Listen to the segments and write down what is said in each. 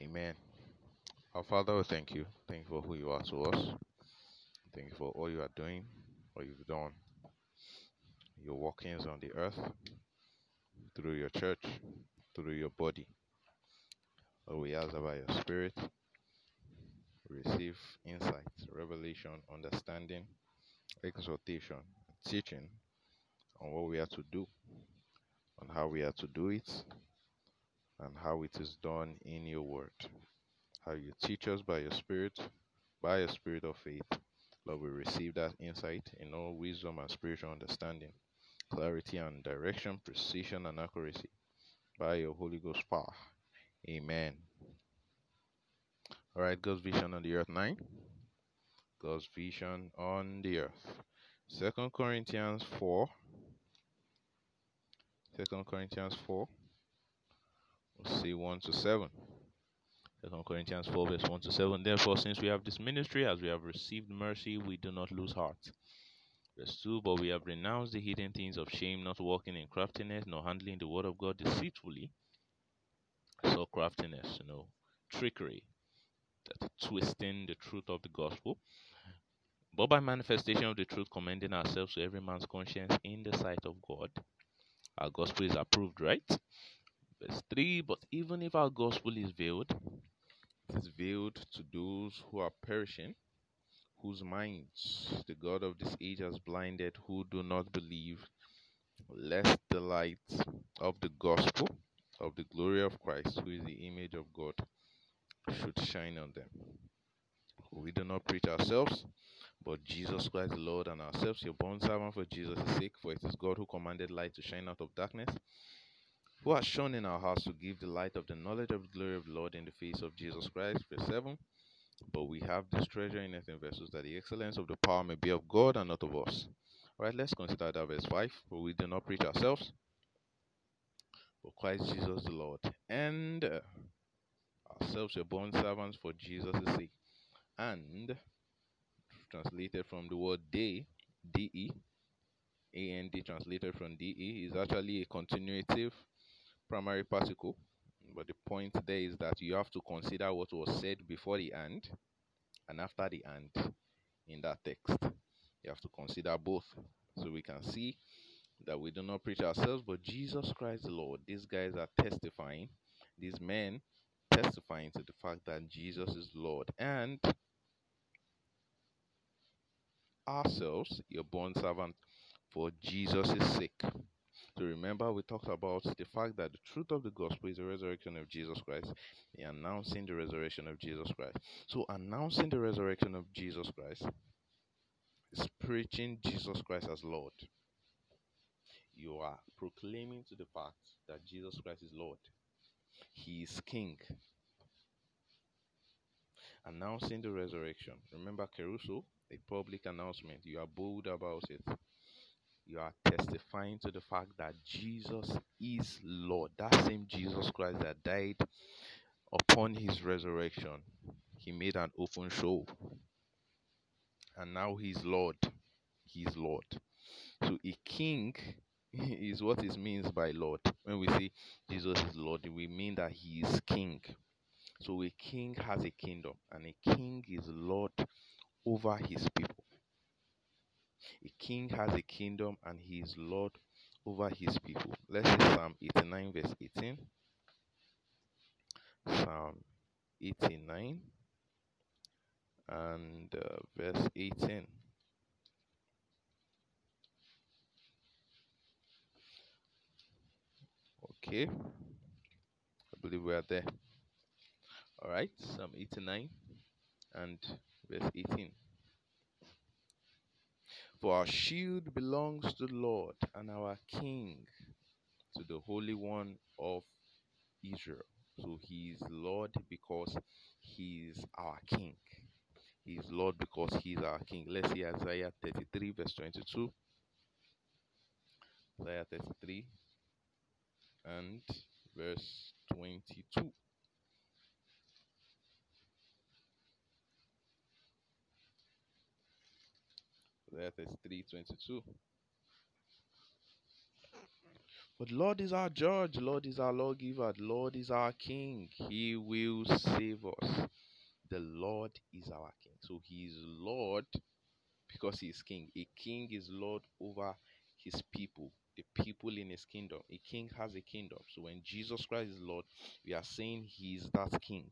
Amen. Our Father, we thank you. Thank you for who you are to us. Thank you for all you are doing, what you've done, your workings on the earth, through your church, through your body. Lord, we ask about your spirit. Receive insight, revelation, understanding, exhortation, teaching on what we are to do, on how we are to do it, and how it is done in your word. How you teach us by your spirit, by your spirit of faith. Lord, we receive that insight in all wisdom and spiritual understanding, clarity and direction, precision and accuracy by your Holy Ghost power. Amen. All right, God's vision on the earth 9. God's vision on the earth. Second Corinthians 4. Second Corinthians 4. See 1 to 7. Second Corinthians 4, verse 1 to 7. Therefore, since we have this ministry, as we have received mercy, we do not lose heart. Verse 2 But we have renounced the hidden things of shame, not walking in craftiness, nor handling the word of God deceitfully. So, craftiness, you know, trickery, that twisting the truth of the gospel. But by manifestation of the truth, commending ourselves to every man's conscience in the sight of God. Our gospel is approved, right? Verse 3 But even if our gospel is veiled, it is veiled to those who are perishing, whose minds the God of this age has blinded, who do not believe, lest the light of the gospel of the glory of Christ, who is the image of God, should shine on them. We do not preach ourselves, but Jesus Christ the Lord, and ourselves your bond servant for Jesus' sake, for it is God who commanded light to shine out of darkness who has shone in our hearts to give the light of the knowledge of the glory of the Lord in the face of Jesus Christ. Verse 7. But we have this treasure in earthen vessels, that the excellence of the power may be of God and not of us. All right, let's consider that verse 5. For we do not preach ourselves, but Christ Jesus the Lord, and uh, ourselves your bond servants for Jesus' sake. And translated from the word de, de, and translated from de is actually a continuative primary particle, but the point there is that you have to consider what was said before the and and after the and in that text. You have to consider both. So we can see that we do not preach ourselves, but Jesus Christ the Lord. These guys are testifying, these men testifying to the fact that Jesus is Lord. And ourselves, your bond servant, for Jesus' sake. So remember, we talked about the fact that the truth of the gospel is the resurrection of Jesus Christ, the announcing the resurrection of Jesus Christ. So announcing the resurrection of Jesus Christ is preaching Jesus Christ as Lord. You are proclaiming to the fact that Jesus Christ is Lord. He is King. Announcing the resurrection. Remember Keruso, a public announcement. You are bold about it you are testifying to the fact that Jesus is Lord. That same Jesus Christ that died upon his resurrection, he made an open show. And now he's Lord. He's Lord. So a king is what it means by Lord. When we say Jesus is Lord, we mean that he is king. So a king has a kingdom, and a king is Lord over his people. A king has a kingdom and he is Lord over his people. Let's see Psalm 89, verse 18. Psalm 89 and uh, verse 18. Okay, I believe we are there. All right, Psalm 89 and verse 18. For our shield belongs to the Lord and our King, to the Holy One of Israel. So he is Lord because he is our King. He is Lord because he is our King. Let's see Isaiah 33, verse 22. Isaiah 33 and verse 22. That is 322. But Lord is our judge, Lord is our lawgiver, Lord is our king. He will save us. The Lord is our king. So he is Lord because he is king. A king is Lord over his people, the people in his kingdom. A king has a kingdom. So when Jesus Christ is Lord, we are saying he is that king.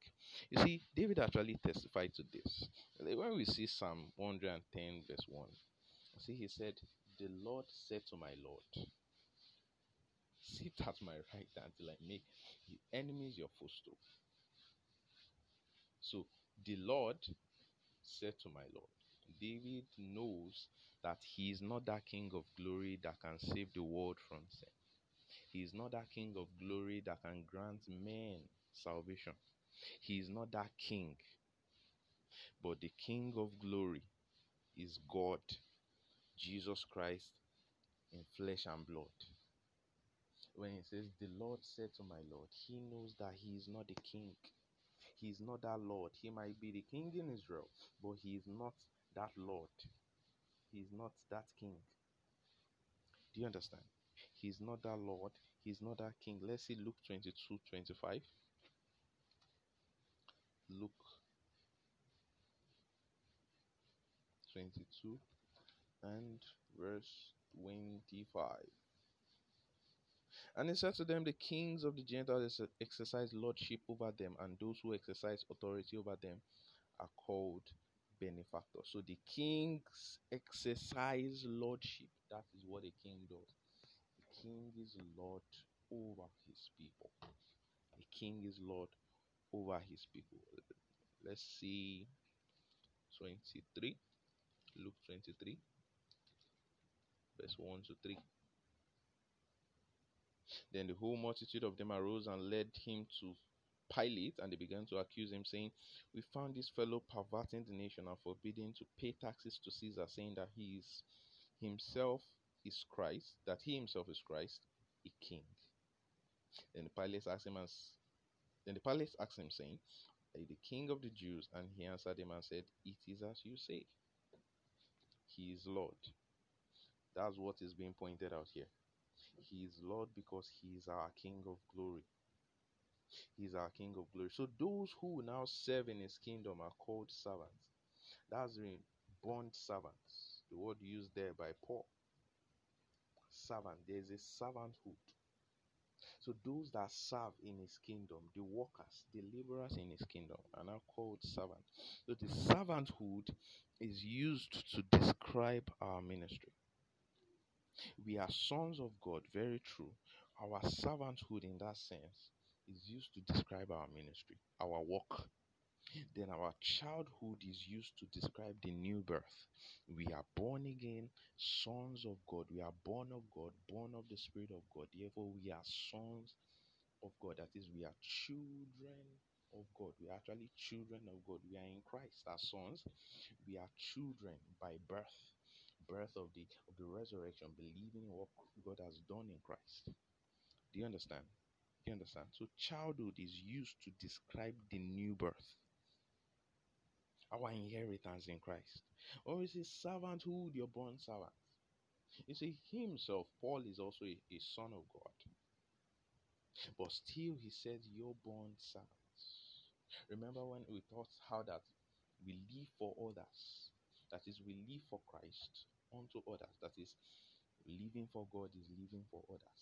You see, David actually testified to this. When we see Psalm 110, verse 1, see, he said, The Lord said to my Lord, Sit at my right hand till I make the enemies your footstool. So the Lord said to my Lord, David knows that he is not that King of glory that can save the world from sin. He is not that King of glory that can grant men salvation. He is not that King. But the King of glory is God, Jesus Christ, in flesh and blood. When he says, The Lord said to my Lord, he knows that he is not the King. He is not that Lord. He might be the King in Israel, but he is not that Lord. He is not that King. Do you understand? He is not that Lord. He is not that King. Let's see Luke 22 25. Luke 22 and verse 25. And he said to them, The kings of the Gentiles exercise lordship over them, and those who exercise authority over them are called benefactors. So the kings exercise lordship. That is what a king does. The king is Lord over his people. The king is Lord over his people. Let's see 23. Luke 23, verse 1 to 3. Then the whole multitude of them arose and led him to Pilate, and they began to accuse him, saying, We found this fellow perverting the nation and forbidding to pay taxes to Caesar, saying that he is himself is Christ, that he himself is Christ, a king. Then the Pilate asked him as then the Pilate asked him, saying, Are you the king of the Jews? And he answered him and said, It is as you say. He is Lord. That's what is being pointed out here. He is Lord because He is our King of glory. He is our King of glory. So those who now serve in His kingdom are called servants. That's the bond servants. The word used there by Paul. Servant. There is a servanthood. So those that serve in his kingdom, the workers, the laborers in his kingdom, are now called servants. So the servanthood is used to describe our ministry. We are sons of God, very true. Our servanthood, in that sense, is used to describe our ministry, our work. Then our childhood is used to describe the new birth. We are born again, sons of God. We are born of God, born of the Spirit of God. Therefore, we are sons of God. That is, we are children of God. We are actually children of God. We are in Christ our sons. We are children by birth birth of the of the resurrection, believing in what God has done in Christ. Do you understand? Do you understand? So childhood is used to describe the new birth. Our inheritance in Christ. Or is it servanthood, your bond servant? You see, himself, Paul is also a, a son of God. But still, he says, You're bond servants. Remember when we thought how that we live for others, that is, we live for Christ, unto others. That is, living for God is living for others,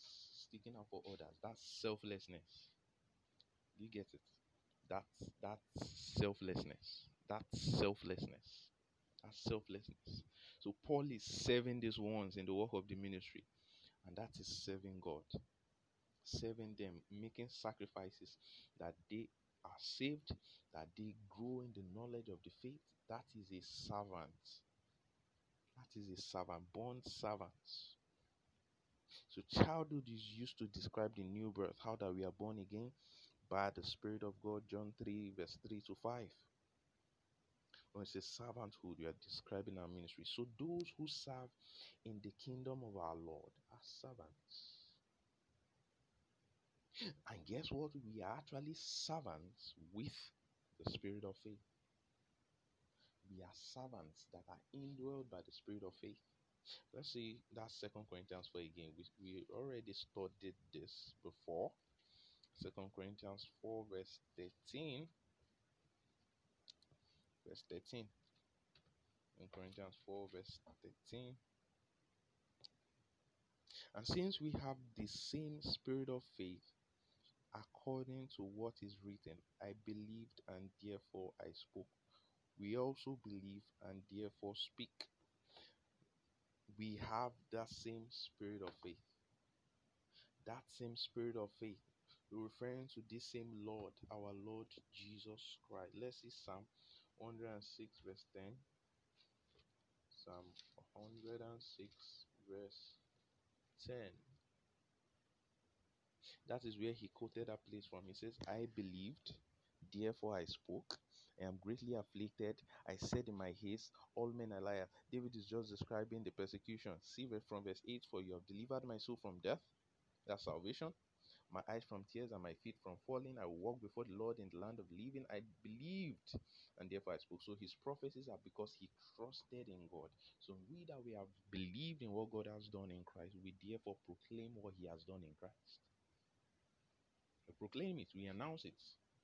sticking up for others. That's selflessness. Do you get it? That's that's selflessness. That's selflessness. That's selflessness. So Paul is serving these ones in the work of the ministry, and that is serving God, serving them, making sacrifices that they are saved, that they grow in the knowledge of the faith. That is a servant that is a servant, bond servants. So childhood is used to describe the new birth, how that we are born again by the Spirit of God. John 3, verse 3 to 5. When it says servanthood, we are describing our ministry. So those who serve in the kingdom of our Lord are servants. And guess what? We are actually servants with the spirit of faith we are servants that are indwelled by the spirit of faith. Let's see that Second Corinthians 4 again. We, we already studied this before. Second Corinthians 4, verse 13. Verse 13. In Corinthians 4, verse 13. And since we have the same spirit of faith, according to what is written, I believed and therefore I spoke. We also believe and therefore speak. We have that same spirit of faith. That same spirit of faith. We're referring to this same Lord, our Lord Jesus Christ. Let's see Psalm 106, verse 10. Psalm 106, verse 10. That is where he quoted that place from. He says, I believed, therefore I spoke. I am greatly afflicted. I said in my haste, All men are liars. David is just describing the persecution. See from verse 8 For you have delivered my soul from death. That's salvation. My eyes from tears and my feet from falling. I will walk before the Lord in the land of living. I believed, and therefore I spoke. So his prophecies are because he trusted in God. So we that we have believed in what God has done in Christ, we therefore proclaim what he has done in Christ. We proclaim it, we announce it.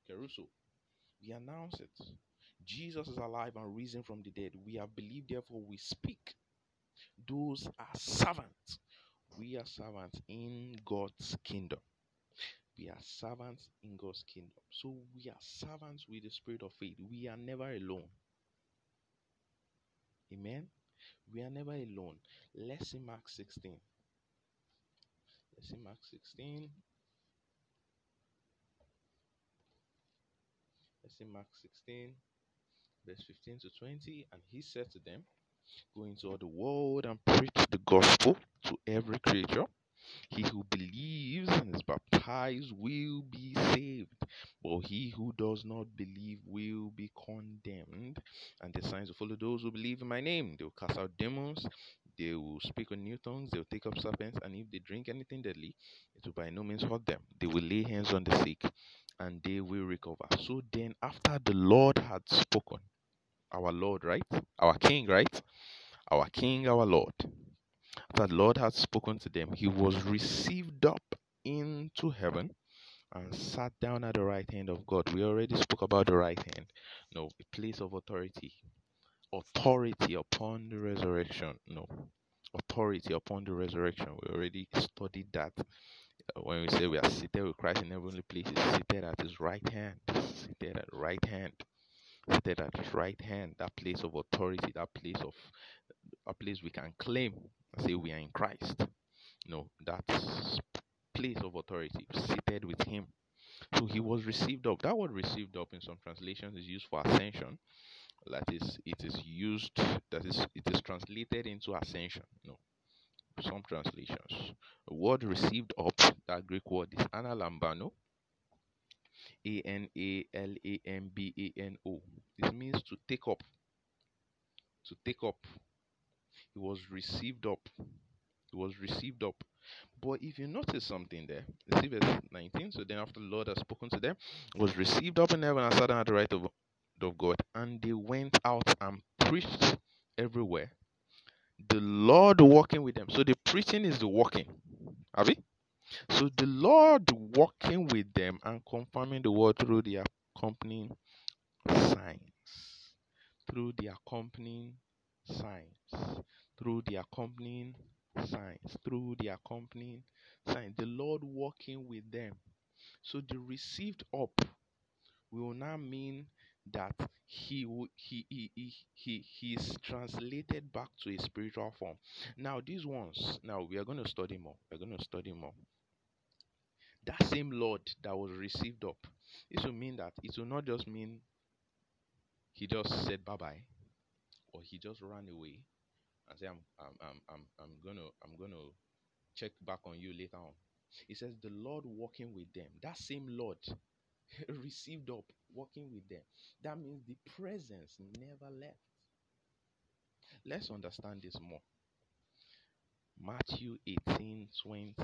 Keruso. We announce it. Jesus is alive and risen from the dead. We have believed, therefore we speak. Those are servants. We are servants in God's kingdom. We are servants in God's kingdom. So we are servants with the spirit of faith. We are never alone. Amen. We are never alone. Let's see Mark 16. Let's see Mark 16. See Mark 16, verse 15 to 20. And he said to them, Go into all the world and preach the gospel to every creature. He who believes and is baptized will be saved, but he who does not believe will be condemned. And the signs will follow those who believe in my name. They will cast out demons, they will speak on new tongues, they will take up serpents, and if they drink anything deadly, it will by no means hurt them. They will lay hands on the sick, and they will recover. So then, after the Lord had spoken, our Lord, right? Our King, right? Our King, our Lord. After the Lord had spoken to them, he was received up into heaven and sat down at the right hand of God. We already spoke about the right hand. No, a place of authority. Authority upon the resurrection. No. Authority upon the resurrection. We already studied that when we say we are seated with Christ in heavenly places, seated at his right hand, seated at right hand, seated at his right hand, that place of authority, that place of a place we can claim and say we are in Christ. No, that place of authority, seated with him. So he was received up. That word received up in some translations is used for ascension. That is, it is used, that is, it is translated into ascension. You No, some translations. Word received up, that Greek word is analambano. A N A L A M B A N O. This means to take up. To take up. He was received up. He was received up. But if you notice something there, see verse 19. So then, after the Lord had spoken to them, was received up in heaven and sat down at the right of, of God, and they went out and preached everywhere, the Lord walking with them. So the preaching is the walking. Have you? So the Lord walking with them and confirming the word through the accompanying signs. Through the accompanying signs. Through the accompanying signs. Through the accompanying signs. The Lord walking with them. So the received up will now mean that he he he he he he's translated back to a spiritual form. Now these ones now we are going to study more we're going to study more. That same lord that was received up this will mean that it will not just mean he just said bye-bye or he just ran away and say i'm i'm i'm i'm, I'm gonna i'm gonna check back on you later on. He says the lord walking with them that same lord received up working with them. That means the presence never left. Let's understand this more. Matthew 18 20.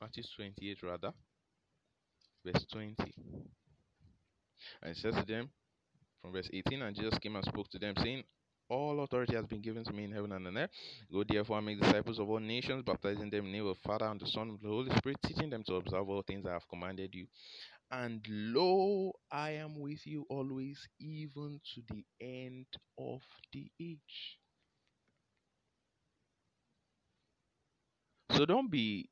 Matthew 28, rather, verse 20. And it says to them from verse 18, and Jesus came and spoke to them, saying, All authority has been given to me in heaven and on earth. Go therefore and make disciples of all nations, baptizing them in the name of the Father and the Son and the Holy Spirit, teaching them to observe all things I have commanded you. And lo, I am with you always, even to the end of the age. So don't be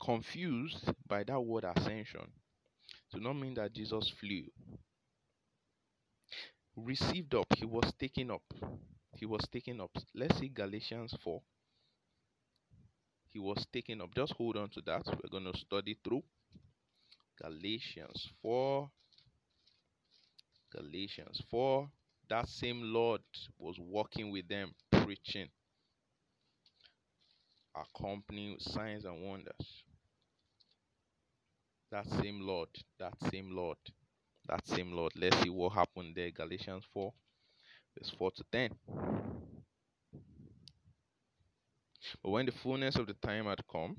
confused by that word ascension. Do not mean that Jesus flew. Received up, he was taken up. He was taken up. Let's see Galatians 4. He was taken up. Just hold on to that. We're going to study through. Galatians 4. Galatians 4. That same Lord was walking with them, preaching, accompanying signs and wonders. That same Lord, that same Lord, that same Lord. Let's see what happened there. Galatians 4, verse 4 to 10. But when the fullness of the time had come,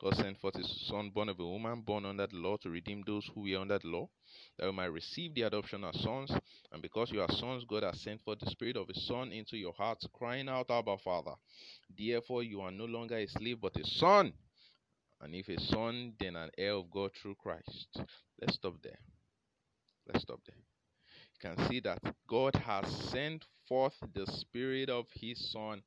God sent forth his son, born of a woman, born under the law, to redeem those who were under the law, that we might receive the adoption as sons. And because you are sons, God has sent forth the Spirit of His Son into your hearts, crying out, Abba, Father. Therefore, you are no longer a slave, but a son. And if a son, then an heir of God through Christ. Let's stop there. Let's stop there. You can see that God has sent forth the Spirit of His Son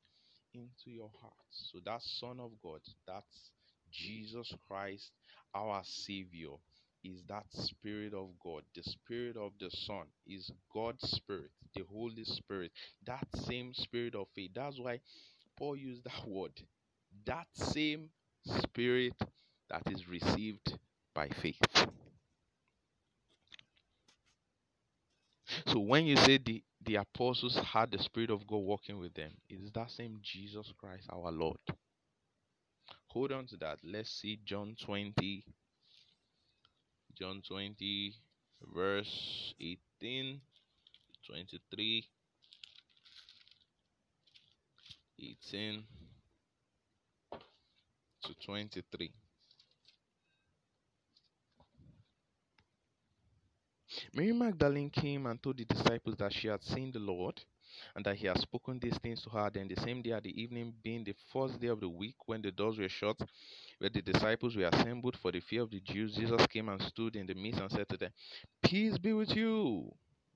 into your heart. So that Son of God, that's Jesus Christ, our Savior, is that Spirit of God. The Spirit of the Son is God's Spirit, the Holy Spirit, that same Spirit of faith. That's why Paul used that word. That same Spirit that is received by faith. So when you say the, the apostles had the Spirit of God working with them, it is that same Jesus Christ our Lord. Hold on to that. Let's see John 20. John 20, verse 18, 23, 18 to 23. Mary Magdalene came and told the disciples that she had seen the Lord and that he had spoken these things to her. Then the same day at the evening, being the first day of the week, when the doors were shut, where the disciples were assembled for the fear of the Jews, Jesus came and stood in the midst and said to them, Peace be with you.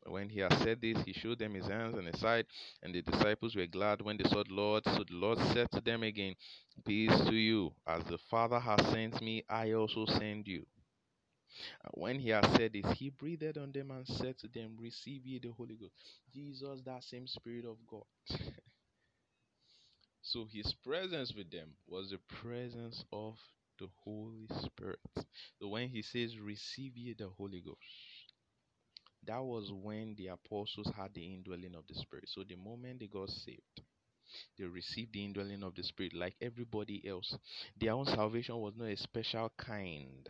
When he had said this, he showed them his hands and his side, and the disciples were glad when they saw the Lord. So the Lord said to them again, Peace to you. As the Father has sent me, I also send you. Uh, when he had said this, he breathed on them and said to them, Receive ye the Holy Ghost. Jesus, that same Spirit of God. so his presence with them was the presence of the Holy Spirit. So when he says, Receive ye the Holy Ghost, that was when the apostles had the indwelling of the Spirit. So the moment they got saved, they received the indwelling of the Spirit like everybody else. Their own salvation was not a special kind.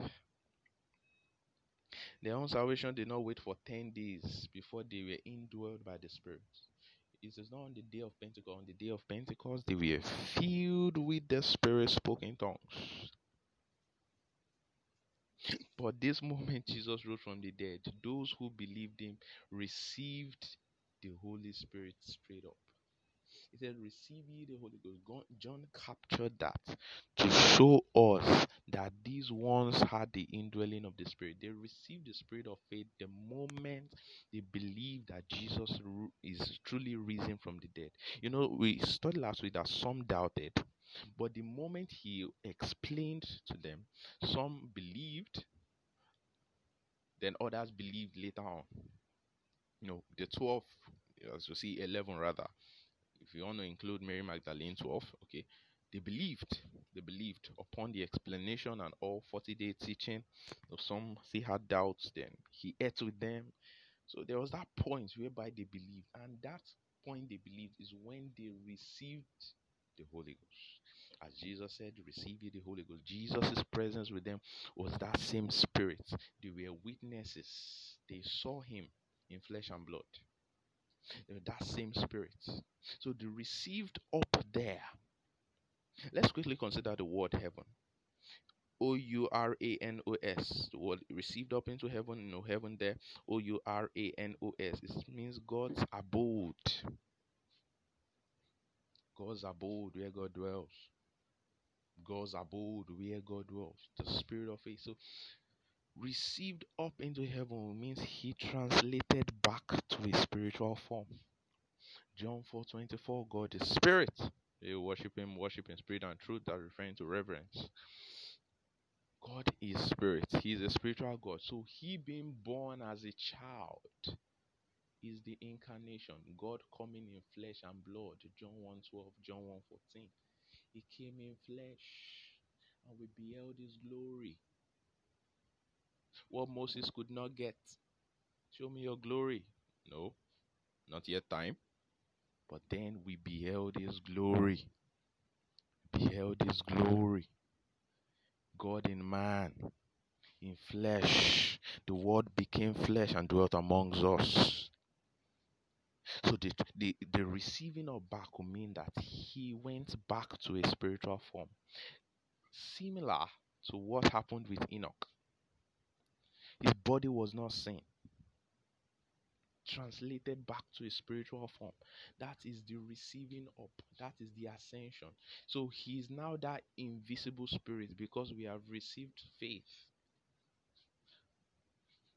Their own salvation did not wait for 10 days before they were indwelled by the Spirit. It is not on the day of Pentecost. On the day of Pentecost, they were filled with the Spirit, spoken tongues. But this moment Jesus rose from the dead, those who believed him received the Holy Spirit straight up. He said, Receive ye the Holy Ghost. John captured that to show us that these ones had the indwelling of the Spirit. They received the Spirit of faith the moment they believed that Jesus is truly risen from the dead. You know, we studied last week that some doubted, but the moment he explained to them, some believed, then others believed later on. You know, the 12, as you see, 11 rather you want to include Mary Magdalene 12, okay, they believed, they believed upon the explanation and all 40 day teaching. If some still had doubts, then he ate with them. So there was that point whereby they believed, and that point they believed is when they received the Holy Ghost. As Jesus said, receive the Holy Ghost. Jesus' presence with them was that same spirit. They were witnesses. They saw him in flesh and blood that same spirit. So the received up there. Let's quickly consider the word heaven. O U R A N O S. What received up into heaven, no heaven there. O U R A N O S. It means God's abode. God's abode where God dwells. God's abode where God dwells. The spirit of faith. So received up into heaven means he translated back to his spiritual form. John 4 24, God is spirit. You worship him, worship in spirit and truth. That's referring to reverence. God is spirit. He is a spiritual God. So he being born as a child is the incarnation. God coming in flesh and blood. John 1 12, John 1 14. He came in flesh and we beheld his glory. What Moses could not get. Show me your glory. No, not yet time. But then we beheld his glory. Beheld his glory. God in man, in flesh. The word became flesh and dwelt amongst us. So the, the, the receiving of back will mean that he went back to a spiritual form. Similar to what happened with Enoch. His body was not seen. Translated back to a spiritual form. That is the receiving up. That is the ascension. So he is now that invisible spirit because we have received faith.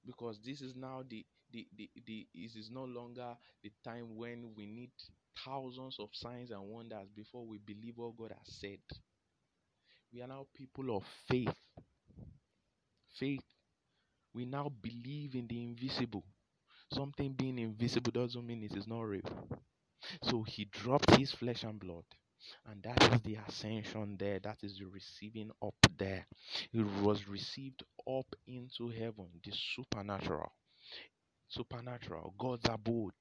Because this is now the the, the, the it is no longer the time when we need thousands of signs and wonders before we believe what God has said. We are now people of faith. Faith. We now believe in the invisible. Something being invisible doesn't mean it is not real. So he dropped his flesh and blood. And that is the ascension there. That is the receiving up there. He was received up into heaven, the supernatural supernatural, God's abode.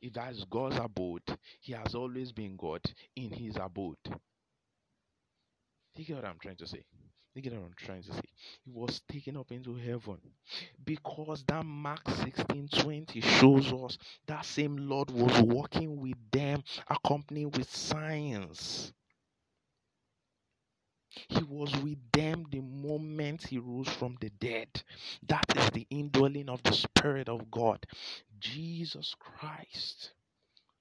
If that is God's abode, He has always been God in His abode. You get what I'm trying to say? You get what I'm trying to say? He was taken up into heaven because that Mark 16 20 shows us that same Lord was walking with them, accompanied with signs. He was with them the moment he rose from the dead. That is the indwelling of the Spirit of God. Jesus Christ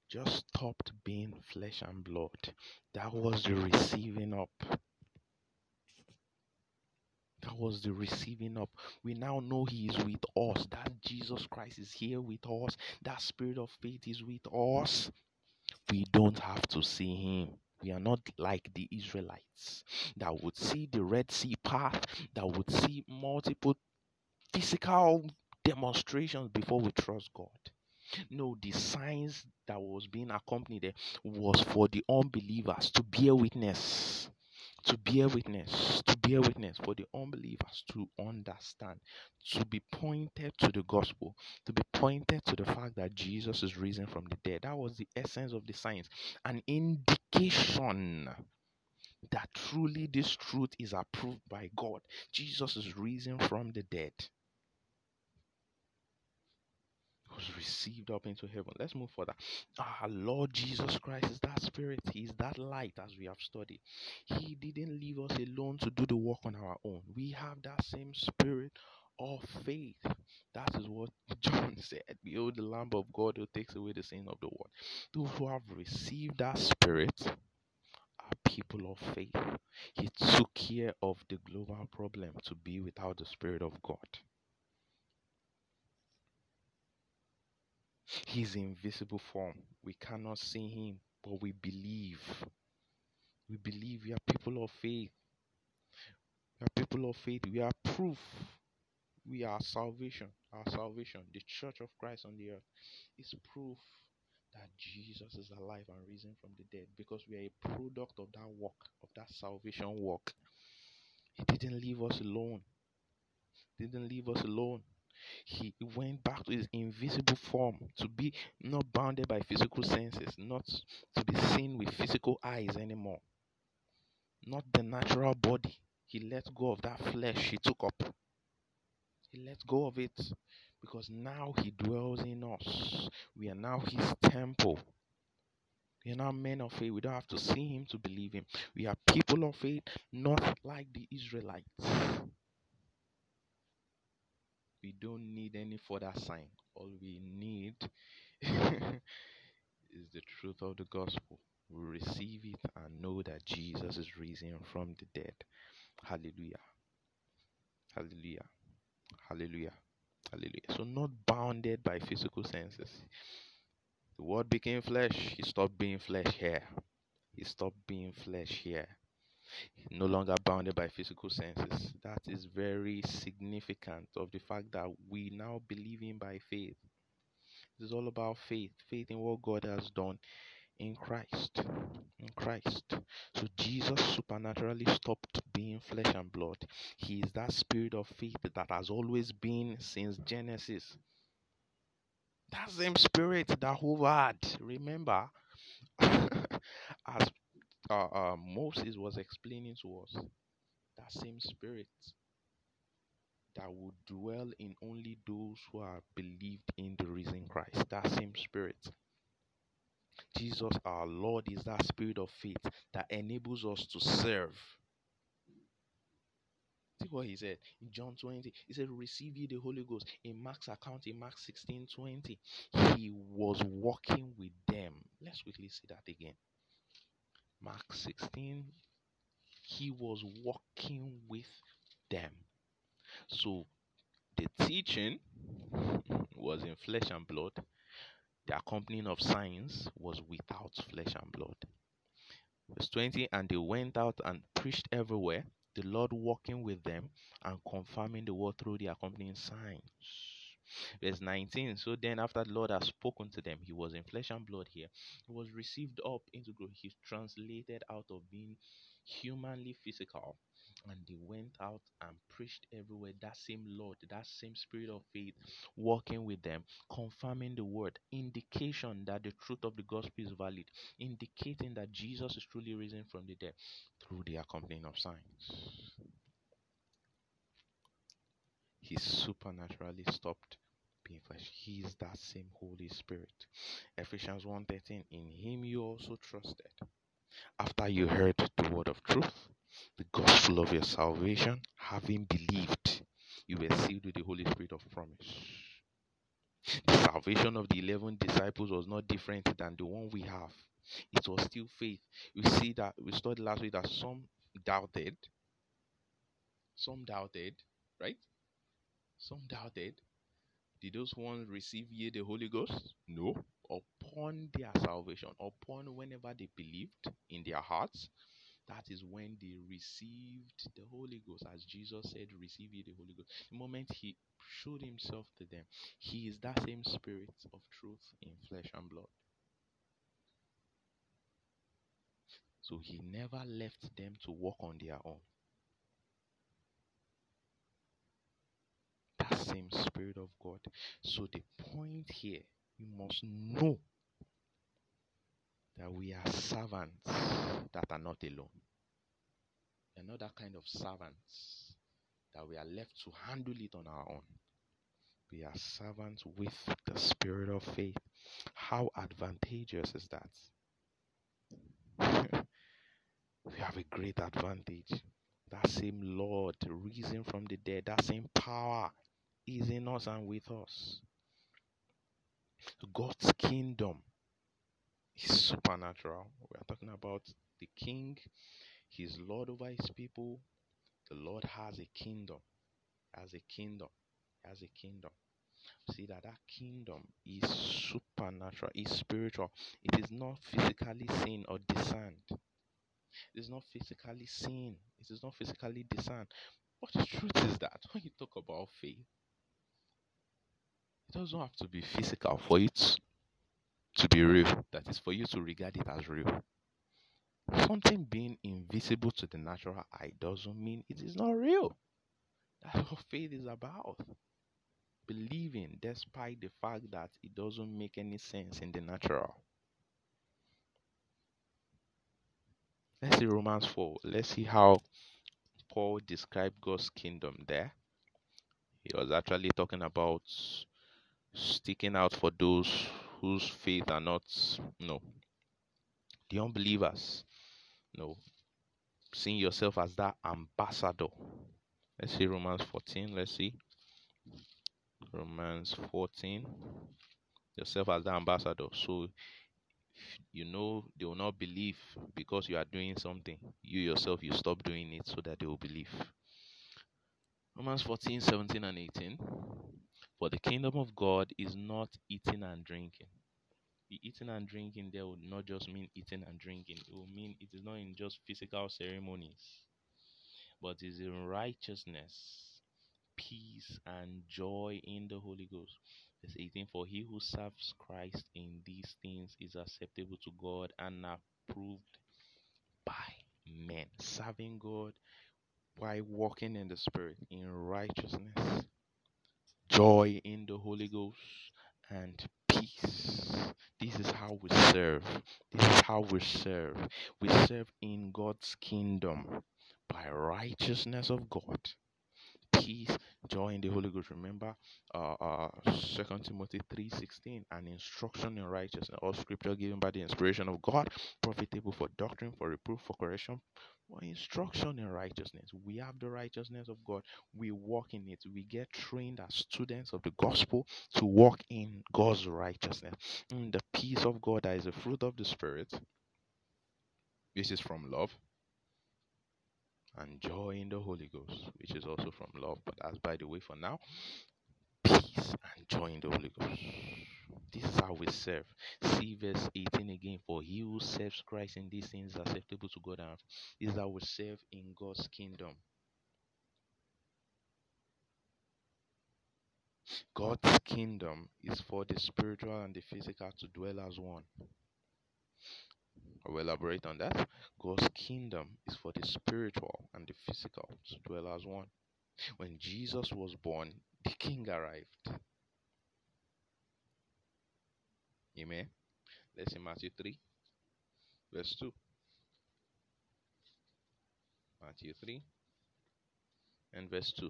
just stopped being flesh and blood. That was the receiving up. That was the receiving up. We now know He is with us. That Jesus Christ is here with us. That Spirit of faith is with us. We don't have to see Him. We are not like the Israelites that would see the Red Sea path, that would see multiple physical demonstrations before we trust God. No, the signs that was being accompanied was for the unbelievers to bear witness to bear witness, to bear witness for the unbelievers to understand, to be pointed to the gospel, to be pointed to the fact that Jesus is risen from the dead. That was the essence of the signs, an indication that truly this truth is approved by God. Jesus is risen from the dead was received up into heaven. Let's move further. Our Lord Jesus Christ is that spirit, He is that light as we have studied. He didn't leave us alone to do the work on our own. We have that same spirit of faith. That is what John said. Behold, the Lamb of God who takes away the sin of the world. Those who have received that spirit are people of faith. He took care of the global problem to be without the Spirit of God. His invisible form. We cannot see him, but we believe. We believe we are people of faith. We are people of faith. We are proof. We are salvation. Our salvation, the church of Christ on the earth, is proof that Jesus is alive and risen from the dead because we are a product of that work, of that salvation work. He didn't leave us alone. Didn't leave us alone he went back to his invisible form to be not bounded by physical senses, not to be seen with physical eyes anymore, not the natural body. He let go of that flesh he took up. He let go of it because now he dwells in us. We are now his temple. We are now men of faith. We don't have to see him to believe him. We are people of faith, not like the Israelites. We don't need any further sign. All we need is the truth of the gospel. We receive it and know that Jesus is risen from the dead. Hallelujah. Hallelujah. Hallelujah. Hallelujah. So, not bounded by physical senses. The word became flesh. He stopped being flesh here. He stopped being flesh here. No longer bounded by physical senses. That is very significant of the fact that we now believe in by faith. It is all about faith, faith in what God has done in Christ. In Christ. So Jesus supernaturally stopped being flesh and blood. He is that spirit of faith that has always been since Genesis. That same spirit that hovered, remember, as uh, uh, Moses was explaining to us, that same spirit that would dwell in only those who are believed in the risen Christ. That same spirit. Jesus, our Lord, is that spirit of faith that enables us to serve. See what he said in John 20. He said, Receive ye the Holy Ghost. In Mark's account, in Mark 16 20, he was walking with them. Let's quickly see that again. Mark 16, he was walking with them. So the teaching was in flesh and blood, the accompanying of signs was without flesh and blood. Verse 20 And they went out and preached everywhere, the Lord walking with them and confirming the word through the accompanying signs. Verse 19 So then, after the Lord had spoken to them, he was in flesh and blood here. He was received up into glory. He's translated out of being humanly physical and they went out and preached everywhere that same Lord, that same spirit of faith working with them, confirming the word, indication that the truth of the gospel is valid, indicating that Jesus is truly risen from the dead through the accompanying of signs. He supernaturally stopped being flesh. He is that same Holy Spirit. Ephesians 1:13. In him you also trusted. After you heard the word of truth, the gospel of your salvation, having believed, you were sealed with the Holy Spirit of promise. The salvation of the 11 disciples was not different than the one we have. It was still faith. We see that we studied last week that some doubted. Some doubted, right? Some doubted. Did those ones receive ye the Holy Ghost? No. Upon their salvation, upon whenever they believed in their hearts, that is when they received the Holy Ghost. As Jesus said, Receive ye the Holy Ghost. The moment He showed Himself to them, He is that same Spirit of truth in flesh and blood. So He never left them to walk on their own. That same Spirit of God. So the point here, you must know that we are servants that are not alone. That kind of servants that we are left to handle it on our own. We are servants with the spirit of faith. How advantageous is that? we have a great advantage. That same Lord risen from the dead, that same power is in us and with us. God's kingdom is supernatural. We are talking about the king, he's Lord over his people. The Lord has a kingdom, has a kingdom, has a kingdom. See that that kingdom is supernatural, is spiritual. It is not physically seen or discerned. It is not physically seen. It is not physically discerned. But the truth is that when you talk about faith, it doesn't have to be physical for it to be real. That is for you to regard it as real. Something being invisible to the natural eye doesn't mean it is not real. That's what faith is about. Believing despite the fact that it doesn't make any sense in the natural. Let's see Romans 4. Let's see how Paul described God's kingdom there. He was actually talking about sticking out for those whose faith are not no The unbelievers, no seeing yourself as that ambassador. Let's see Romans 14. Let's see. Romans 14. Yourself as the ambassador. So you know they will not believe because you are doing something. You yourself, you stop doing it so that they will believe. Romans 14, 17, and 18. For the kingdom of God is not eating and drinking. The eating and drinking there would not just mean eating and drinking, it will mean it is not in just physical ceremonies, but is in righteousness, peace, and joy in the Holy Ghost. Verse 18 For he who serves Christ in these things is acceptable to God and approved by men. Serving God by walking in the Spirit, in righteousness, joy in the Holy Ghost, and peace. This is how we serve. This is how we serve. We serve in God's kingdom by righteousness of God peace, joy in the Holy Ghost. Remember, uh, uh, Second Timothy three sixteen, an instruction in righteousness, all Scripture given by the inspiration of God, profitable for doctrine, for reproof, for correction, for instruction in righteousness. We have the righteousness of God. We walk in it. We get trained as students of the gospel to walk in God's righteousness. The peace of God that is a fruit of the Spirit. This is from love and joy in the Holy Ghost, which is also from love. But as by the way, for now, peace and joy in the Holy Ghost. This is how we serve. See verse 18 again. For he who serves Christ in these things is acceptable to God. And this is how we serve in God's kingdom. God's kingdom is for the spiritual and the physical to dwell as one. I will elaborate on that. God's kingdom is for the spiritual and the physical to dwell as one. When Jesus was born, the king arrived. Amen. Let's see Matthew 3, verse 2. Matthew 3 and verse 2.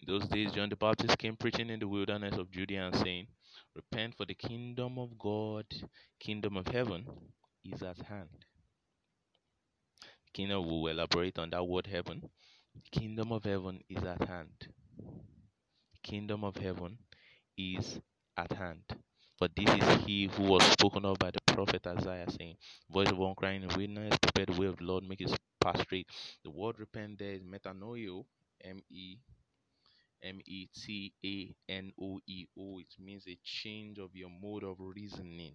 In those days, John the Baptist came preaching in the wilderness of Judea and saying, Repent, for the kingdom of God, kingdom of heaven, is at hand. Kingdom will elaborate on that word heaven. Kingdom of heaven is at hand. Kingdom of heaven is at hand. For this is he who was spoken of by the prophet Isaiah, saying, Voice of one crying in wilderness, prepare the way of the Lord, make his path straight. The word repent there is metanoeo, M E M E T A N O E O. It means a change of your mode of reasoning.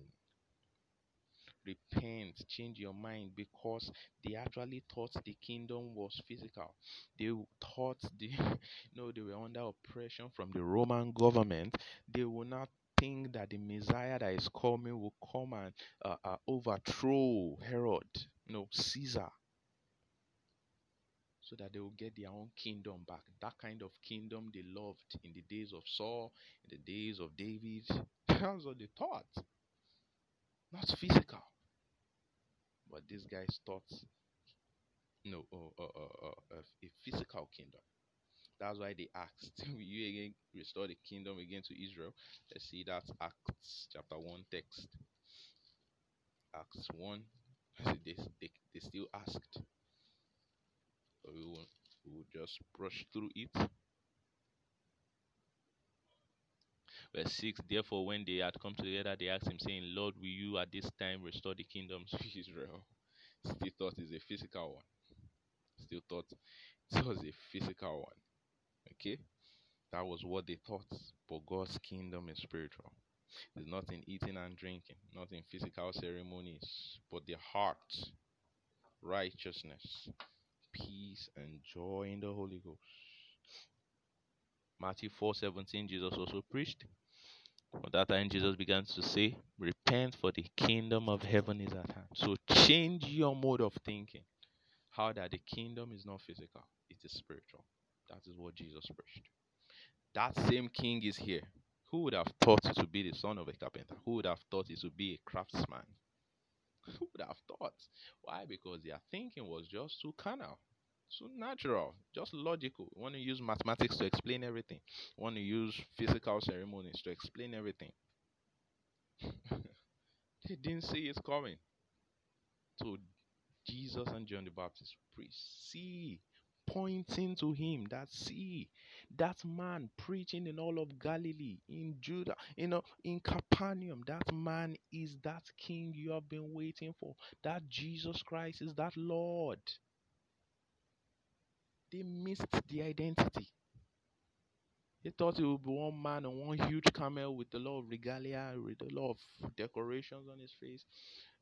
Repent, change your mind because they actually thought the kingdom was physical. They thought the you know they were under oppression from the Roman government. They will not think that the Messiah that is coming will come and uh, uh, overthrow Herod, know, Caesar so that they will get their own kingdom back. That kind of kingdom they loved in the days of Saul, in the days of David. That's what they thought. Not physical. But these guys thought, no, uh, uh, uh, a physical kingdom. That's why they asked, Will you again restore the kingdom again to Israel? Let's see that's Acts chapter 1 text. Acts 1. They, they, they still asked, we will, we will just brush through it. Verse 6 Therefore, when they had come together, they asked him, saying, Lord, will you at this time restore the kingdom to Israel? Still thought is a physical one. Still thought it was a physical one. Okay? That was what they thought. But God's kingdom is spiritual. It's not in eating and drinking, not in physical ceremonies, but the heart, righteousness, peace, and joy in the Holy Ghost. Matthew 4:17 Jesus also preached. At that time Jesus began to say, Repent for the kingdom of heaven is at hand. So change your mode of thinking. How that the kingdom is not physical, it is spiritual. That is what Jesus preached. That same king is here. Who would have thought to be the son of a carpenter? Who would have thought it to be a craftsman? Who would have thought? Why? Because their thinking was just too carnal, too natural, just logical. You want to use mathematics to explain everything. You want to use physical ceremonies to explain everything. They didn't see it coming. So Jesus and John the Baptist preached. Pointing to him that see that man preaching in all of Galilee, in Judah, you know, in Capernaum, that man is that king you have been waiting for. That Jesus Christ is that Lord. They missed the identity. They thought it would be one man and one huge camel with a lot of regalia, with a lot of decorations on his face.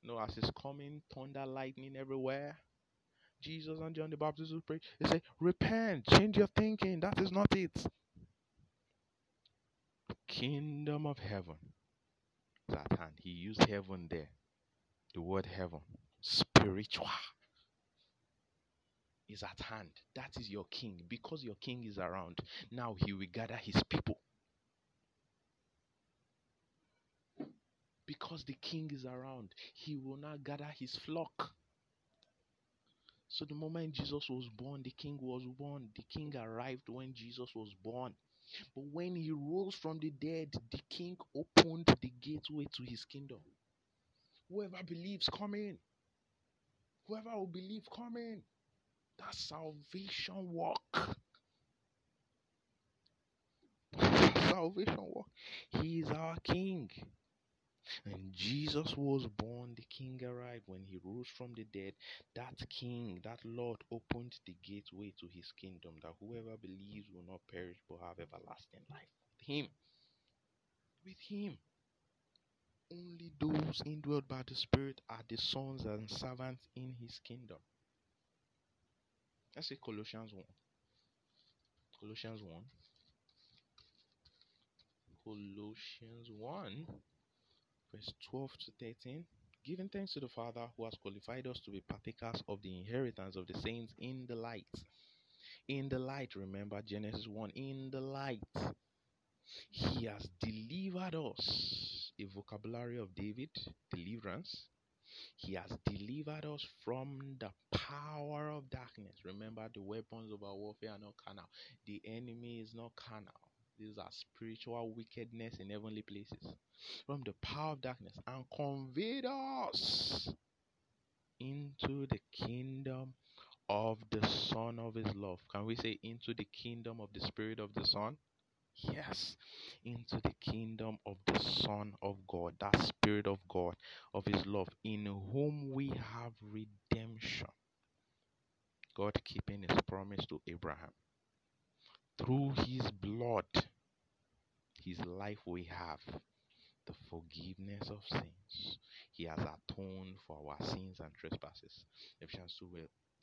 You know, as he's coming, thunder, lightning everywhere. Jesus and John the Baptist would pray. They say, Repent, change your thinking. That is not it. Kingdom of heaven is at hand. He used heaven there. The word heaven. Spiritual is at hand. That is your king. Because your king is around, now he will gather his people. Because the king is around, he will now gather his flock. So the moment Jesus was born, the king was born. The king arrived when Jesus was born. But when he rose from the dead, the king opened the gateway to his kingdom. Whoever believes, come in. Whoever will believe, come in. That salvation work. salvation work. He is our king. And Jesus was born, the king arrived. When he rose from the dead, that king, that Lord opened the gateway to his kingdom that whoever believes will not perish but have everlasting life. With him. With him. Only those indwelt by the Spirit are the sons and servants in his kingdom. Let's say Colossians 1. Colossians 1. Colossians 1 verse 12 to 13. Giving thanks to the Father who has qualified us to be partakers of the inheritance of the saints in the light. In the light, remember Genesis 1 in the light. He has delivered us, a vocabulary of David, deliverance. He has delivered us from the power of darkness. Remember, the weapons of our warfare are not carnal. The enemy is not carnal. These are spiritual wickedness in heavenly places. From the power of darkness and conveyed us into the kingdom of the Son of His love. Can we say into the kingdom of the Spirit of the Son? Yes, into the kingdom of the Son of God, that Spirit of God, of His love, in whom we have redemption. God keeping His promise to Abraham through his blood, his life we have the forgiveness of sins. He has atoned for our sins and trespasses. Ephesians 2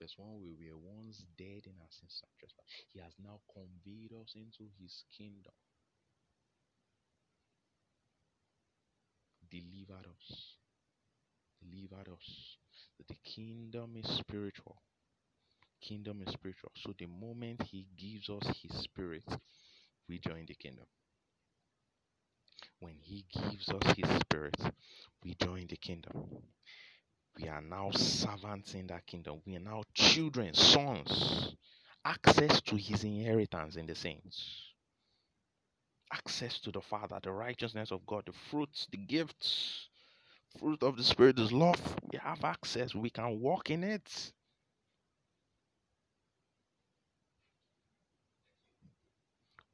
verse 1 we were once dead in our sins and trespasses. He has now conveyed us into his kingdom. Delivered us. Delivered us. That the kingdom is spiritual kingdom is spiritual. So the moment he gives us his spirit, we join the kingdom. When he gives us his spirit, we join the kingdom. We are now servants in that kingdom. We are now children, sons, access to his inheritance in the saints. Access to the Father, the righteousness of God, the fruits, the gifts, fruit of the Spirit is love. We have access. We can walk in it.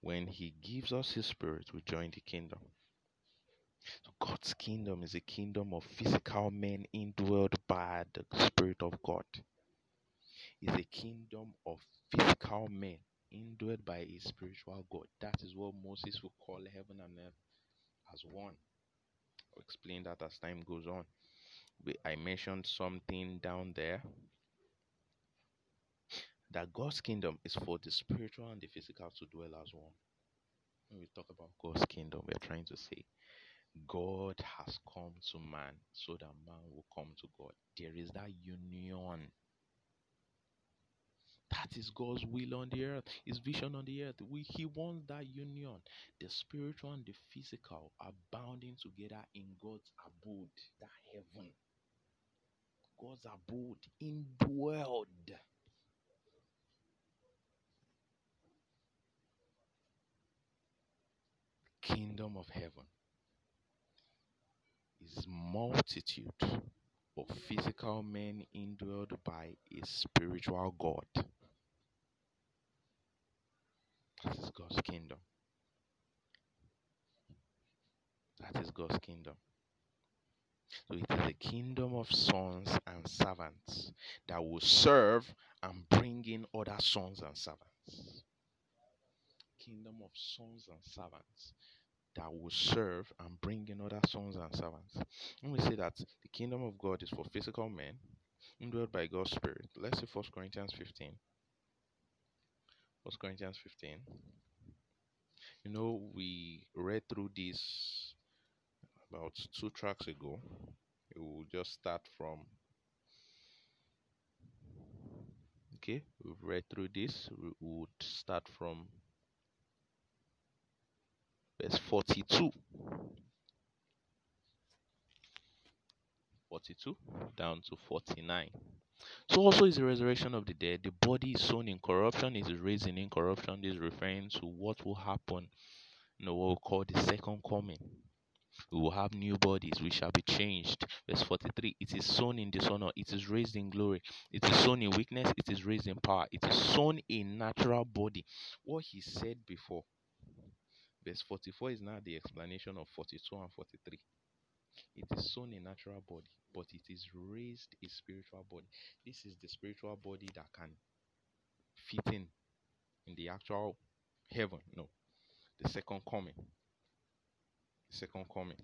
When He gives us His Spirit, we join the kingdom. So God's kingdom is a kingdom of physical men indwelled by the Spirit of God. Is a kingdom of physical men indwelled by a spiritual God. That is what Moses will call heaven and earth as one. I'll explain that as time goes on. I mentioned something down there that God's kingdom is for the spiritual and the physical to dwell as one. When we talk about God's kingdom, we're trying to say God has come to man so that man will come to God. There is that union. That is God's will on the earth, His vision on the earth. We, he wants that union, the spiritual and the physical are bounding together in God's abode, that heaven. God's abode, indwelled. Kingdom of heaven is multitude of physical men indwelled by a spiritual God. That is God's kingdom. That is God's kingdom. So it is a kingdom of sons and servants that will serve and bring in other sons and servants. Kingdom of sons and servants that will serve and bring in other sons and servants. When we say that the kingdom of God is for physical men, indwelled by God's Spirit, let's see 1 Corinthians 15. 1 Corinthians 15. You know, we read through this about two tracks ago. We will just start from. Okay, we've read through this. We would start from verse 42. 42 down to 49. So also is the resurrection of the dead. The body is sown in corruption, it is raised in incorruption. This is referring to what will happen, know, what we call the second coming. We will have new bodies, we shall be changed. Verse 43 It is sown in dishonor, it is raised in glory. It is sown in weakness, it is raised in power. It is sown in natural body. What he said before Verse 44 is now the explanation of 42 and 43. It is sown a natural body, but it is raised a spiritual body. This is the spiritual body that can fit in in the actual heaven. No, the second coming. The second coming.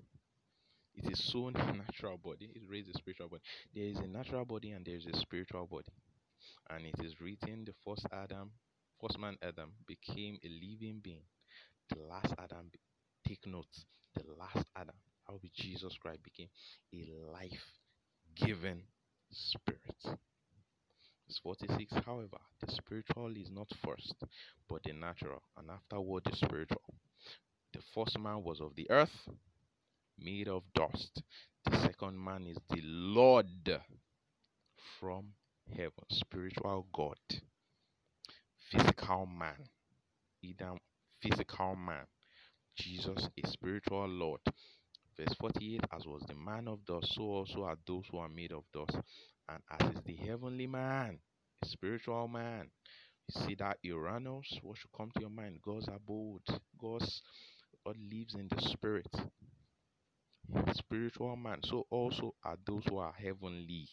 It is sown a natural body. It raised a spiritual body. There is a natural body and there is a spiritual body. And it is written the first Adam, first man Adam became a living being the last Adam, take note, the last Adam, how Jesus Christ became a life giving spirit. Verse 46, however, the spiritual is not first, but the natural, and afterward the spiritual. The first man was of the earth, made of dust. The second man is the Lord from heaven, spiritual God, physical man, Adam physical man. Jesus, a spiritual Lord. Verse 48 As was the man of dust, so also are those who are made of dust. And as is the heavenly man, a spiritual man. You see that Uranus, what should come to your mind? God's abode. God's God lives in the spirit. Spiritual man. So also are those who are heavenly.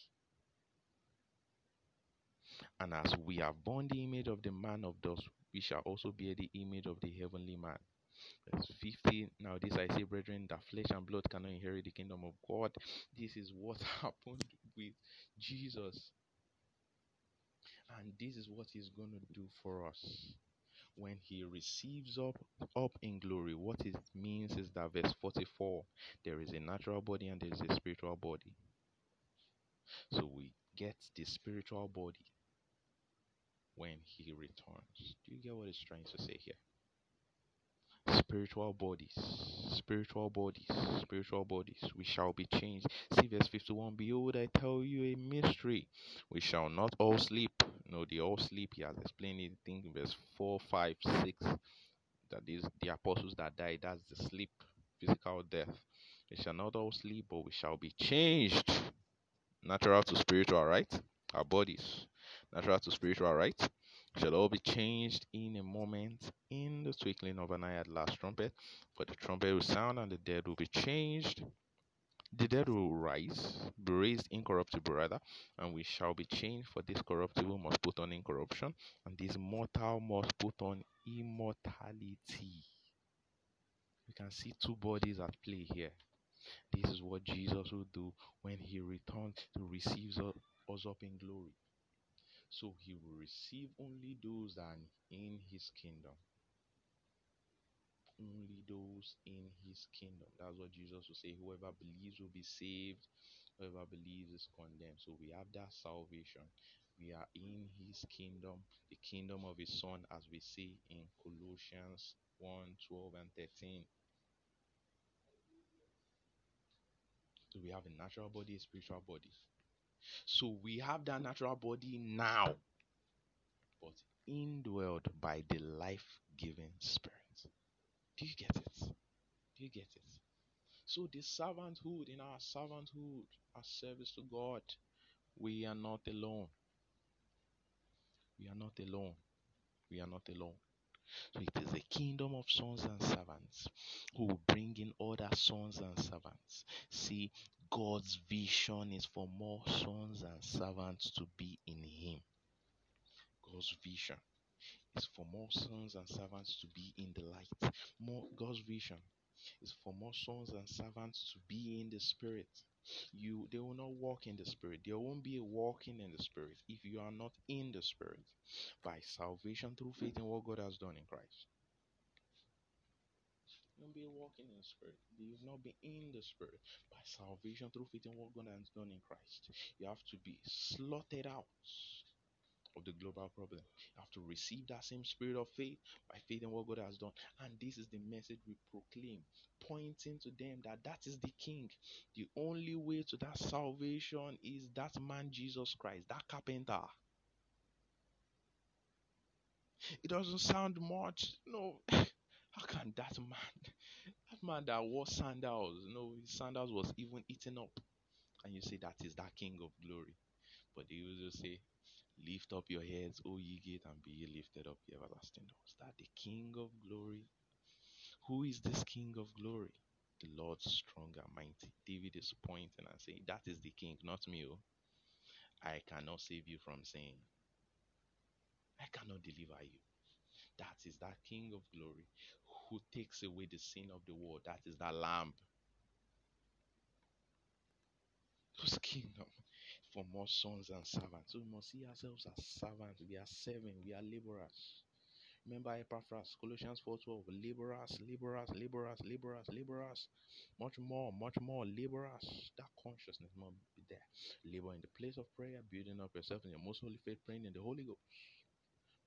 And as we have borne the image of the man of dust, we shall also bear the image of the heavenly man. Verse 50 Now, this I say, brethren, that flesh and blood cannot inherit the kingdom of God. This is what happened with Jesus. And this is what he's going to do for us when he receives up up in glory what it means is that verse 44 there is a natural body and there is a spiritual body so we get the spiritual body when he returns. Do you get what he's trying to say here? Spiritual bodies, spiritual bodies, spiritual bodies, we shall be changed. See verse 51 Behold, I tell you a mystery. We shall not all sleep. No, they all sleep. He has explained it. Think verse 4, 5, 6. That is the apostles that died. That's the sleep, physical death. We shall not all sleep, but we shall be changed. Natural to spiritual, right? Our bodies natural to spiritual, right? Shall all be changed in a moment, in the twinkling of an eye at last trumpet. For the trumpet will sound, and the dead will be changed. The dead will rise, be raised incorruptible rather, and we shall be changed. For this corruptible must put on incorruption, and this mortal must put on immortality. We can see two bodies at play here. This is what Jesus will do when he returns to receive us up in glory. So he will receive only those that are in his kingdom. Only those in his kingdom. That's what Jesus will say. Whoever believes will be saved. Whoever believes is condemned. So we have that salvation. We are in his kingdom, the kingdom of his son, as we see in Colossians 1 12 and 13. So we have a natural body, a spiritual body. So we have that natural body now, but indwelled by the life giving spirit. Do you get it? Do you get it? So, the servanthood, in our servanthood, our service to God, we are not alone. We are not alone. We are not alone. So it is a kingdom of sons and servants who will bring in other sons and servants. See, God's vision is for more sons and servants to be in Him. God's vision is for more sons and servants to be in the light. More God's vision is for more sons and servants to be in the spirit. You they will not walk in the spirit. There won't be a walking in the spirit if you are not in the spirit by salvation through faith in what God has done in Christ. You won't be walking in the spirit. You will not be in the spirit by salvation through faith in what God has done in Christ. You have to be slotted out of the global problem. You have to receive that same spirit of faith by faith in what God has done. And this is the message we proclaim, pointing to them that that is the King. The only way to that salvation is that man, Jesus Christ, that carpenter. It doesn't sound much. No, how can that man, that man that wore sandals, you know, his sandals was even eaten up, and you say that is that King of glory. But they will just say, Lift up your heads, O ye gate, and be ye lifted up, ye everlasting doors. That the King of glory. Who is this King of glory? The Lord strong and mighty. David is pointing and saying, That is the King, not me. Oh. I cannot save you from sin. I cannot deliver you. That is that King of glory who takes away the sin of the world. That is that Lamb. Whose kingdom for more sons and servants. So we must see ourselves as servants. We are serving, we are laborers. Remember Epaphras, Colossians 4:12, laborers, laborers, laborers, laborers, laborers. Much more, much more laborers. That consciousness must be there. Labor in the place of prayer, building up yourself in your most holy faith, praying in the Holy Ghost,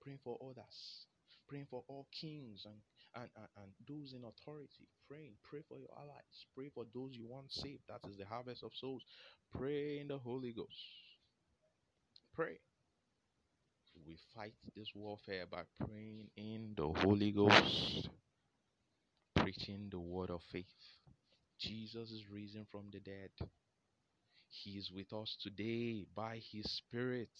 praying for others, praying for all kings and and, and, and those in authority. Praying, pray for your allies, pray for those you want saved. That is the harvest of souls. Pray in the Holy Ghost. Pray. We fight this warfare by praying in the Holy Ghost, preaching the word of faith. Jesus is risen from the dead. He is with us today by His Spirit.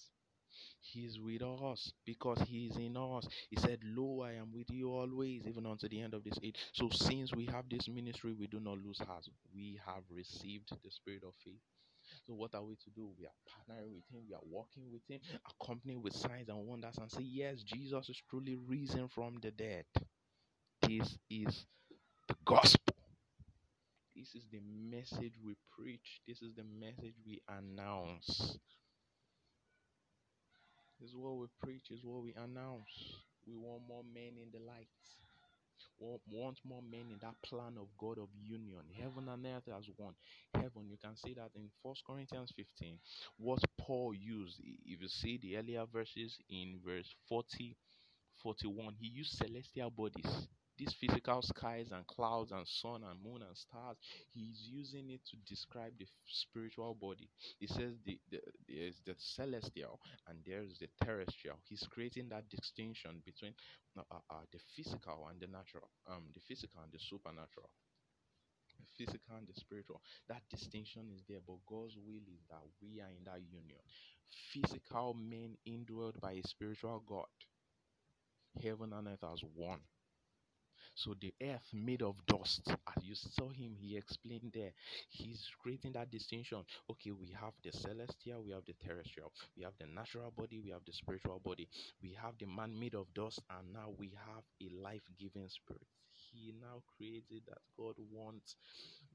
He is with us because He is in us. He said, Lo, I am with you always, even unto the end of this age. So, since we have this ministry, we do not lose heart. We have received the spirit of faith. So, what are we to do? We are partnering with Him, we are walking with Him, accompanied with signs and wonders, and say, Yes, Jesus is truly risen from the dead. This is the gospel. This is the message we preach. This is the message we announce. Is what we preach, is what we announce. We want more men in the light. We want more men in that plan of God of union. Heaven and earth as one. Heaven, you can see that in First Corinthians 15. What Paul used, if you see the earlier verses in verse 40, 41, he used celestial bodies these physical skies and clouds and sun and moon and stars he's using it to describe the spiritual body. He says the, the there's the celestial and there's the terrestrial. He's creating that distinction between uh, uh, uh, the physical and the natural um the physical and the supernatural. The physical and the spiritual. That distinction is there but god's will is that we are in that union. Physical men indwelled by a spiritual god. Heaven and earth as one so the earth made of dust, as you saw him, he explained there. He's creating that distinction. Okay, we have the celestial, we have the terrestrial, we have the natural body, we have the spiritual body, we have the man made of dust, and now we have a life-giving spirit. He now created that God wants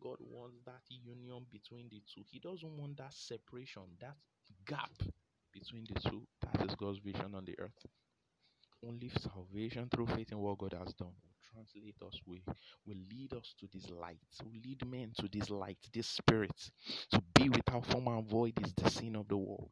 God wants that union between the two. He doesn't want that separation, that gap between the two. That is God's vision on the earth. Only salvation through faith in what God has done translate us, will, will lead us to this light, will lead men to this light, this spirit. To be without form and void is the sin of the world.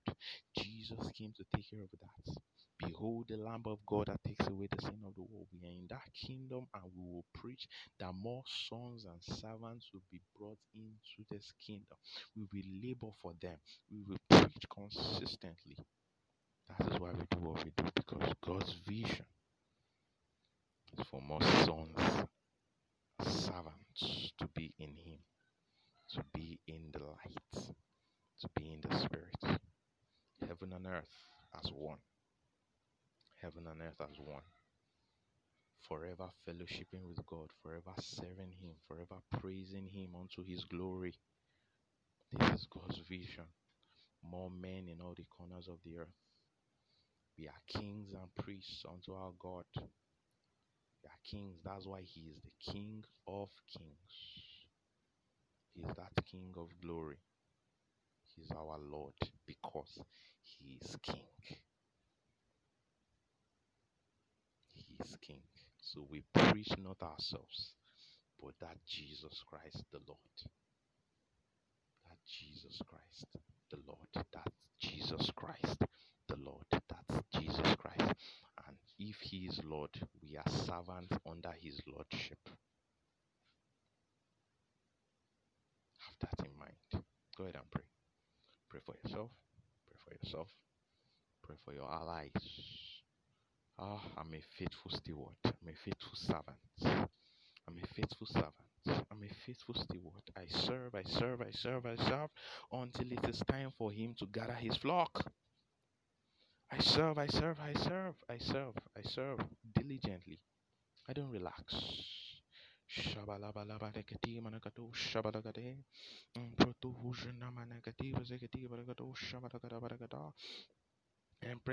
Jesus came to take care of that. Behold the Lamb of God that takes away the sin of the world. We are in that kingdom and we will preach that more sons and servants will be brought into this kingdom. We will labor for them. We will preach consistently. That is why we do what we do because God's vision for more sons, servants to be in Him, to be in the light, to be in the Spirit. Heaven and earth as one. Heaven and earth as one. Forever fellowshipping with God, forever serving Him, forever praising Him unto His glory. This is God's vision. More men in all the corners of the earth. We are kings and priests unto our God we are kings. That's why He is the King of kings. He is that King of glory. He is our Lord because He is King. He is King. So we preach not ourselves, but that Jesus Christ the Lord. That Jesus Christ the Lord. That Jesus Christ the Lord. That's Jesus Christ. And if He is Lord, we are servants under His Lordship. Have that in mind. Go ahead and pray. Pray for yourself. Pray for yourself. Pray for your allies. Ah, I'm a faithful steward. I'm a faithful servant. I'm a faithful servant. I'm a faithful steward. I serve, I serve, I serve, I serve until it is time for him to gather his flock. I serve, I serve, I serve, I serve, I serve diligently. I don't relax. Shabalagada mm, and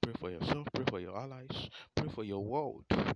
pray for yourself, pray for your allies, pray for your world. Mm,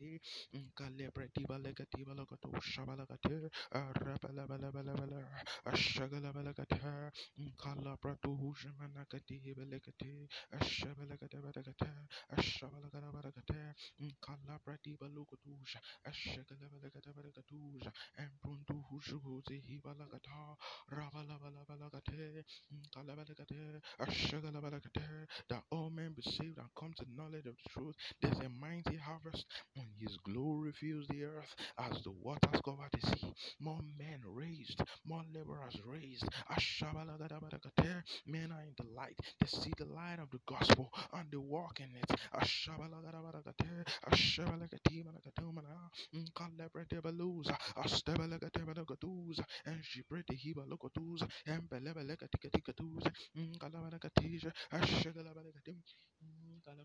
And pray Nkale pretiba legatiba logato shabalagate arabalabalabalabala ashagalabalagate nkala pratu hujamanakati belegate ashabalagadabalagate ashabalagadabalagate nkala pretiba logatusha ashagalabalagadabalagatuja empruntu hujuhuzi hibalagata rabalabalabalagate nkalabalagate ashagalabalagate that all men be saved and come to knowledge of the truth. There's a mighty harvest when his glory fills the earth as the waters cover the sea. More men raised, more laborers raised. Men are in the light. They see the light of the gospel and they walk in it. And she prayed the Hebalokotuza. And Belebelegatikatikaduza. Nkalabadagatija. I'm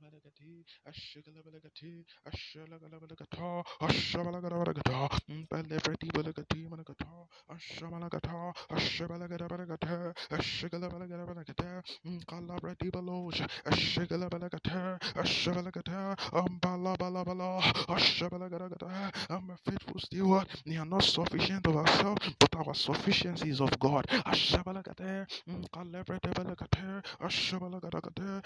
a faithful steward. We are not sufficient of ourselves, but our sufficiency is of God. Ashabalagata. Nkalabredibalagadata. Ashabalagadagata.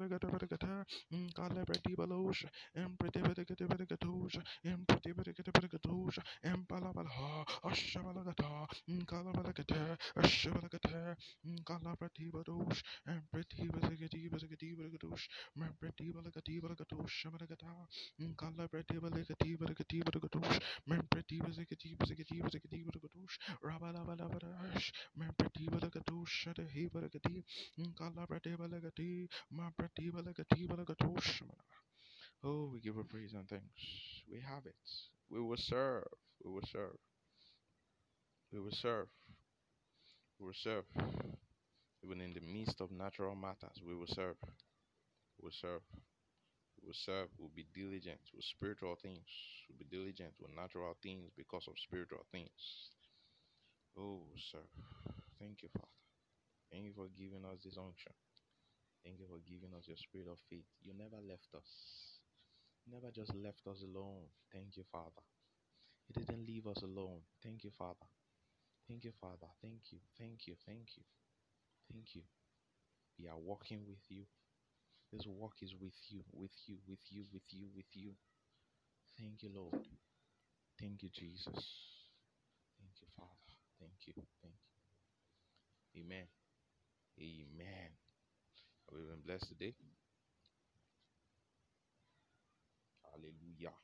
Impretipitigatabitigatha, Impalabratibalosh, Impretipitigatabitigatosha, Impretipitigatabitigatosha, Impalabalaha, Ashabalagata, Impalabalagata, Ashabalagata, Impalabratibadosh, Impretipitigatabitigatosha, Impretipitigatabitigatosha, Shamalagata, Impalabratibatigatosha, Impretipitigatabitigatosha, Rabalabalabadash, Impretipitigatosha, Hebarakati, Impalabratibagatati, Oh, we give her praise and thanks. We have it. We will serve. We will serve. We will serve. We will serve. Even in the midst of natural matters, we will serve. We will serve. We will serve. We'll be diligent with spiritual things. We'll be diligent with natural things because of spiritual things. Oh, sir. Thank you, Father. Thank you for giving us this unction. Thank you for giving us your spirit of faith. You never left us. You never just left us alone. Thank you, Father. You didn't leave us alone. Thank you, Father. Thank you, Father. Thank you. Thank you. Thank you. Thank you. We are walking with you. This walk is with you, with you, with you, with you, with you. Thank you, Lord. Thank you, Jesus. Thank you, Father. Thank you. Thank you. Amen. Amen. Have we been blessed today? Hallelujah.